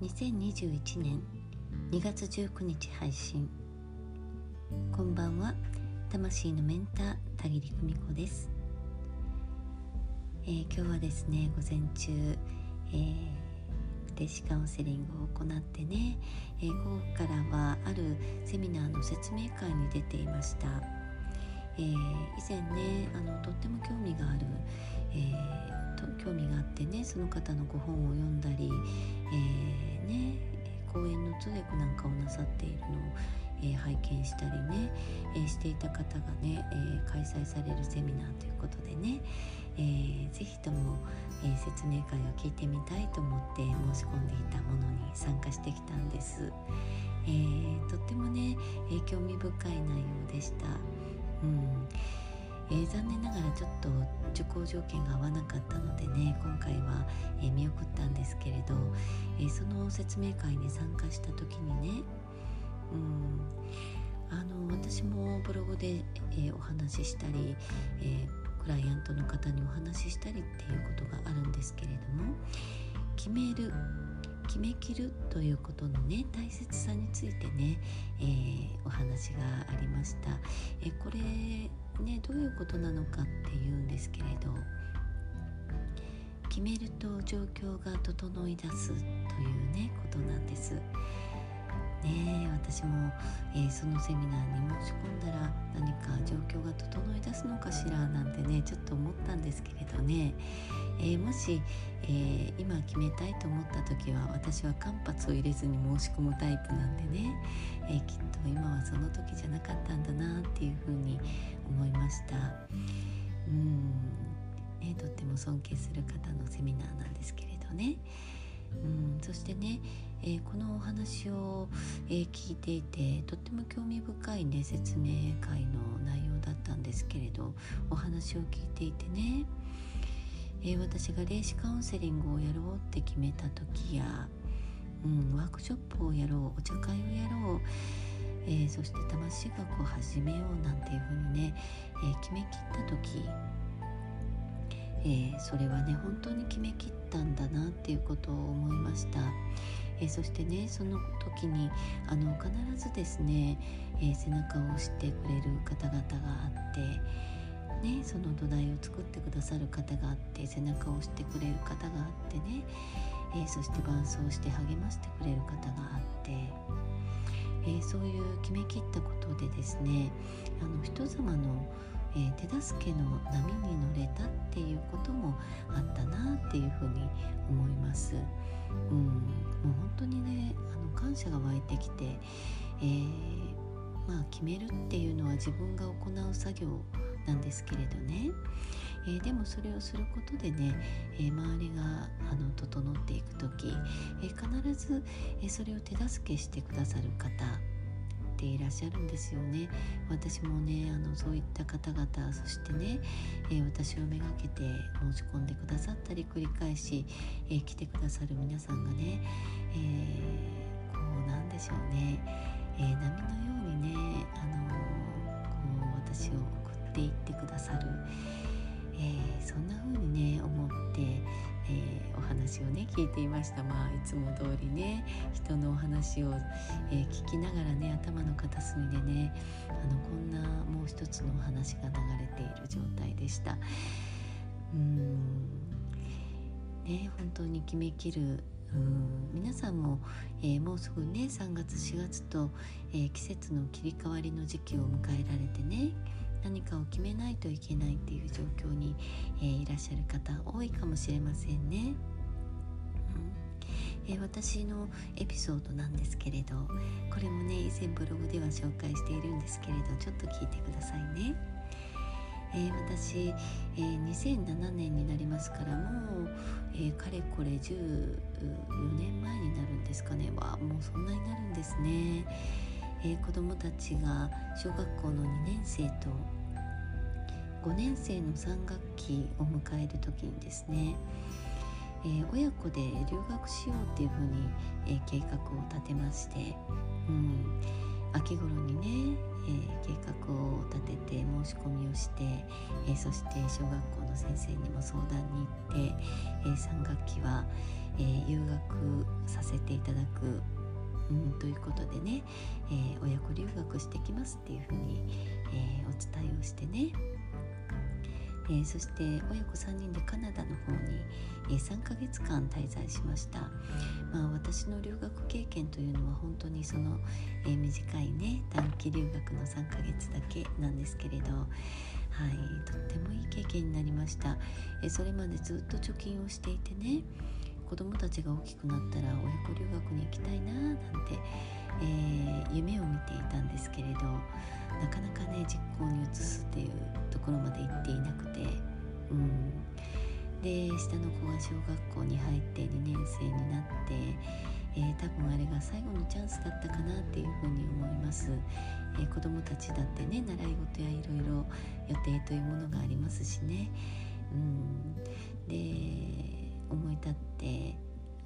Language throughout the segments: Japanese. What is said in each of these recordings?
2021年2月19日配信こんばんは。魂のメンター田切久美子です、えー、今日はですね午前中、えー、電子カウンセリングを行ってね、えー、午後からはあるセミナーの説明会に出ていました、えー、以前ねあのとっても興味がある、えーと興味があってねその方のご本を読んだり、えー、ね講演の通訳なんかをなさっているのを、えー、拝見したりね、えー、していた方がね、え開催されるセミナーということでね、えー、ぜひとも、え説明会を聞いてみたいと思って申し込んでいたものに参加してきたんです。えとってもね、え興味深い内容でした。うん。えー、残念ながらちょっと受講条件が合わなかったのでね今回は、えー、見送ったんですけれど、えー、その説明会に参加した時にねうんあの私もブログで、えお話ししたり、えクライアントの方にお話ししたりっていうことがあるんですけれども決める決めきるということのね大切さについてね、えー、お話がありました、えー、これねどういうことなのかっていうんですけれど決めると状況が整い出すというねことなんです。ね私も、えー、そのセミナーに申し込んだら何か状況が整い出すのかしらなんてねちょっと思ったんですけれどね、えー、もし、えー、今決めたいと思った時は私は間髪を入れずに申し込むタイプなんでね、えきっと今はその時じゃなかったんだなっていうふうに思いました。うんね、とっても尊敬する方のセミナーなんですけれどね。うん。そしてね、えー、このお話を、えー、聞いていてとっても興味深いね説明会の内容だったんですけれどお話を聞いていてね、えー、私が霊視カウンセリングをやろうって決めた時や、うん、ワークショップをやろうお茶会をやろうえー、そして魂学を始めようなんていうふうにね、えー、決めきった時えー、それはね本当に決めきったんだなっていうことを思いました、えー、そしてねその時にあの必ずですね、えー、背中を押してくれる方々があってね、その土台を作ってくださる方があって背中を押してくれる方があってね、えそして伴走して励ましてくれる方があって、えそういう決めきったことでですねあの人様のえー、手助けの波に乗れたっていうこともあったなっていうふうに思います。うん、もう本当にねあの感謝が湧いてきて、えー、まあ、決めるっていうのは自分が行う作業なんですけれどね、えー、でもそれをすることでね、えー、周りがあの整っていく時、え必ず、えそれを手助けしてくださる方ていらっしゃるんですよね。私もねあのそういった方々そしてね、えー、私をめがけて申し込んでくださったり繰り返し、えー、来てくださる皆さんがね、えー、こうなんでしょうね、え波のようにね、あのこう私を送っていってくださる、えそんな風にね思って、えー、お話をね聞いていました。まあいつも通りね人のお話を、えー、聞きながらね頭の片隅でねあのこんなもう一つのお話が流れている状態でした。うん。ね本当に決めきる。うん。皆さんも、えー、もうすぐね3月4月と、えー、季節の切り替わりの時期を迎えられてね何かを決めないといけないっていう状況に、えー、いらっしゃる方多いかもしれませんね。え、私のエピソードなんですけれどこれもね以前ブログでは紹介しているんですけれどちょっと聞いてくださいね。えー、私、えー、2007年になりますからもう、えー、かれこれ14年前になるんですかねわもうそんなになるんですね。えー、子どもたちが小学校の2年生と5年生の3学期を迎える時にですね、えー、親子で留学しようっていうふうに、えー、計画を立てまして、うん秋頃にね、えー、計画を立てて申し込みをして、え、そして小学校の先生にも相談に行って、え、3学期は、え留学させていただく、うん、ということでね、え親子留学してきますっていうふうに、えお伝えをしてね。えー、そして親子3人でカナダの方に、え、3ヶ月間滞在しました、まあ、私の留学経験というのは本当にその、え、短いね短期留学の3ヶ月だけなんですけれどはい、とってもいい経験になりました、えそれまでずっと貯金をしていてね子供たちが大きくなったら親子留学に行きたいななんて、えー、夢を見ていたんですけれどなかなかね実行に移すっていうところまで行っていなくて、うん、で下の子が小学校に入って2年生になって、えー、多分あれが最後のチャンスだったかなっていうふうに思います、えー、子どもたちだってね習い事やいろいろ予定というものがありますしね、うん、で思い立って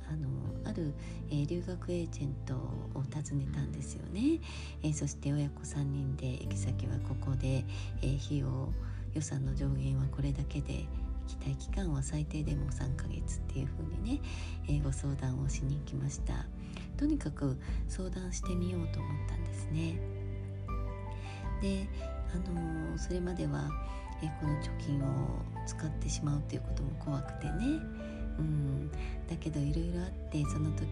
あのある、えー、留学エージェントを訪ねたんですよね、えー、そして親子3人で行き先はここで、えー、費用予算の上限はこれだけで行きたい期間は最低でも3ヶ月っていう風にね、えご相談をしに行きました。とにかく相談してみようと思ったんですね。であのそれまでは、えこの貯金を使ってしまうっていうことも怖くてね。うん、だけどいろいろあってその時、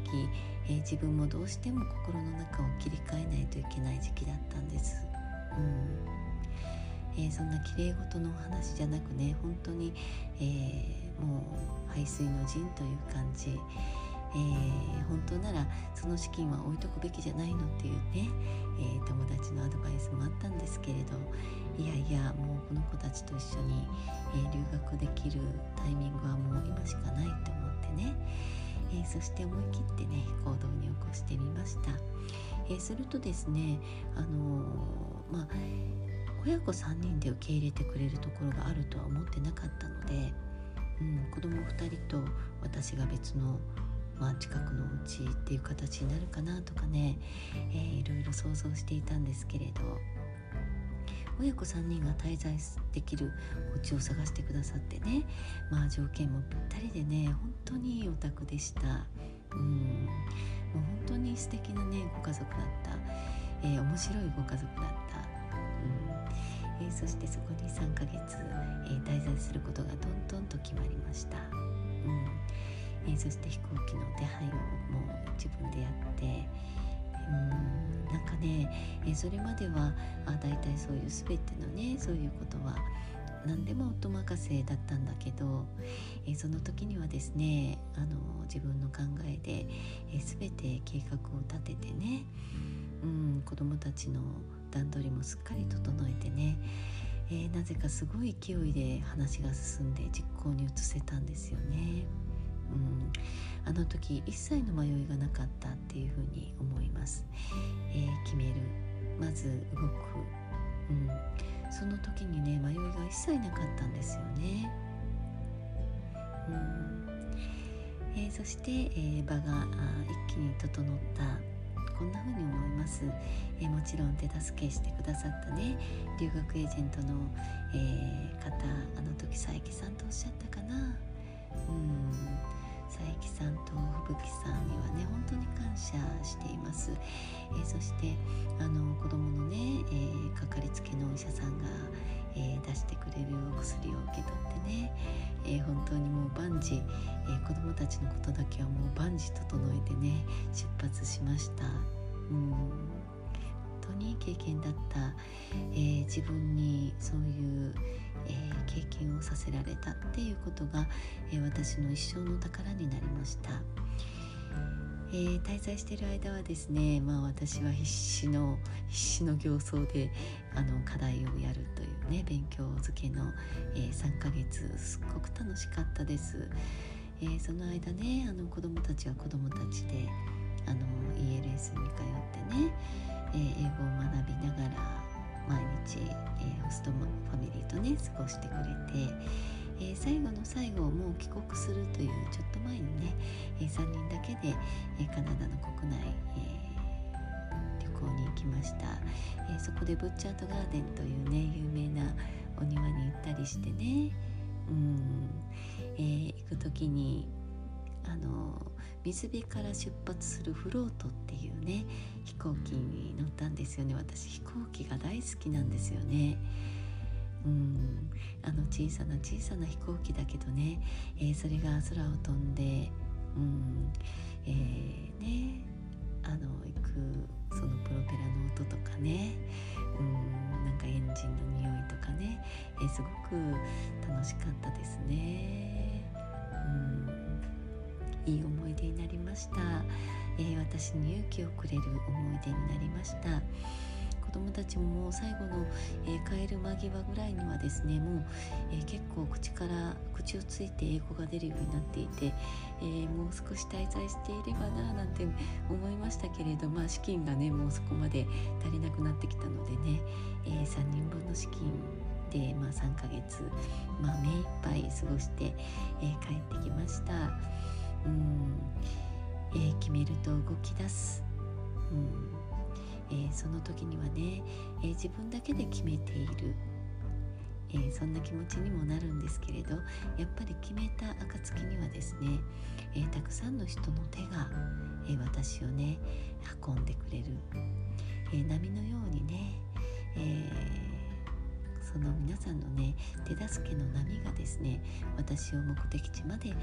えー、自分もどうしても心の中を切り替えないといけない時期だったんです。うん。えー、そんなきれい事のお話じゃなくね本当に、えー、もう排水の陣という感じ、えー、本当ならその資金は置いとくべきじゃないのっていうね、え、友達のアドバイスもあったんですけれどいやいやもうこの子たちと一緒に、えー、留学できるタイミングはもう今しかないと思ってね、えそして思い切ってね行動に起こしてみました、えするとですねあのまあ親子3人で受け入れてくれるところがあるとは思ってなかったので、うん、子供2人と私が別のまあ、近くのお家っていう形になるかなとかね、えー、いろいろ想像していたんですけれど。親子3人が滞在できるお家を探してくださってね。まあ条件もぴったりでね本当にいいお宅でした。うん。もう本当に素敵なねご家族だった、えー、面白いご家族だった、うん。えー、そしてそこに3ヶ月、えー、滞在することがどんどんと決まりました、うん。えー、そして飛行機の手配をもう自分でやってうんなんかね、え、それまではあ大体そういう全てのねそういうことは何でも夫任せだったんだけど、え、その時にはですねあの自分の考えで、え、全て計画を立ててね、うん、子供たちの段取りもすっかり整えてね、えー、なぜかすごい勢いで話が進んで実行に移せたんですよね。うん、あの時一切の迷いがなかったっていうふうに思います、えー、決める。まず動く、うん、その時にね迷いが一切なかったんですよね、うん。えー、そして、えー、場が一気に整った。こんな風に思います、えー、もちろん手助けしてくださったね。留学エージェントの、えー、方あの時佐伯さんとおっしゃったかな。うん。佐伯さんと吹雪さんにはね本当に感謝しています、えー、そしてあの子供のね、えー、かかりつけのお医者さんが、えー、出してくれるお薬を受け取ってね、え本当にもう万事、え子供たちのことだけはもう万事整えてね出発しました。うん。当に経験だった、え自分にそういうえー、経験をさせられたっていうことが、えー、私の一生の宝になりました。えー、滞在している間はですね、まあ、私は必死の必死の形相であの課題をやるというね勉強漬けの、えー、3ヶ月すっごく楽しかったです、えー、その間ねあの子どもたちは子どもたちであの ELS に通ってね、え英語を学びながら毎日、えー、ホストファミリーとね過ごしてくれて、えー、最後の最後もう帰国するというちょっと前にね、え、3人だけで、えカナダの国内、え旅行に行行きました、えー、そこでブッチャートガーデンというね有名なお庭に行ったりしてね。うん、えー、行く時にあの水辺から出発するフロートっていうね飛行機に乗ったんですよね私飛行機が大好きなんですよね。うんあの小さな小さな飛行機だけどね、えー、それが空を飛んで、うんえー、ねあの行くそのプロペラの音とかね、うん、なんかエンジンの匂いとかね、えー、すごく楽しかったですね。いい思い出になりました、えー、私に勇気をくれる思い出になりました。子供たちももう最後の、えー、帰る間際ぐらいにはですねもう、えー、結構口から口をついて英語が出るようになっていて、えー、もう少し滞在していればななんて思いましたけれどまあ資金がねもうそこまで足りなくなってきたのでね、えー、3人分の資金で、まあ、3ヶ月、まあ、目いっぱい過ごして、えー、帰ってきました。うん。えー、決めると動き出す、うん。えー、その時にはね、えー、自分だけで決めている、えー、そんな気持ちにもなるんですけれどやっぱり決めた暁にはですね、えたくさんの人の手が、え私をね運んでくれる、え波のようにね、えその皆さんのね手助けの波がですね私を目的地まで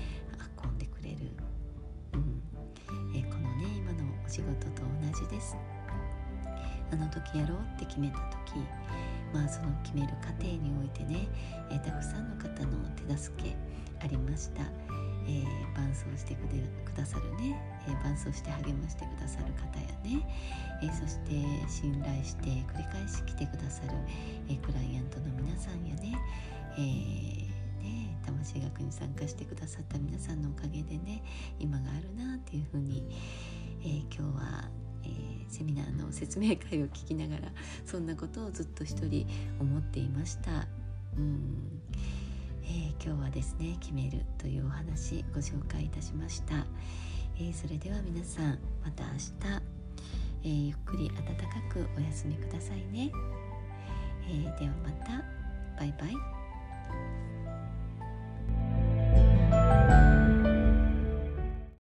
くれる、うん。えこのね今のお仕事と同じです。あの時やろうって決めた時まあその決める過程においてね、えー、たくさんの方の手助けありました、えー、伴走してくださるね、えー、伴走して励ましてくださる方やね、えそして信頼して繰り返し来てくださる、えクライアントの皆さんやね,、えね魂学に参加してくださった皆さんのおかげでね今があるなっていうふうに、え今日はえー、セミナーの説明会を聞きながらそんなことをずっと一人思っていました。うん。えー、今日はですね決めるというお話ご紹介いたしました、え、それでは皆さんまた明日、え、ゆっくり温かくお休みくださいね、えではまた。バイバイ。you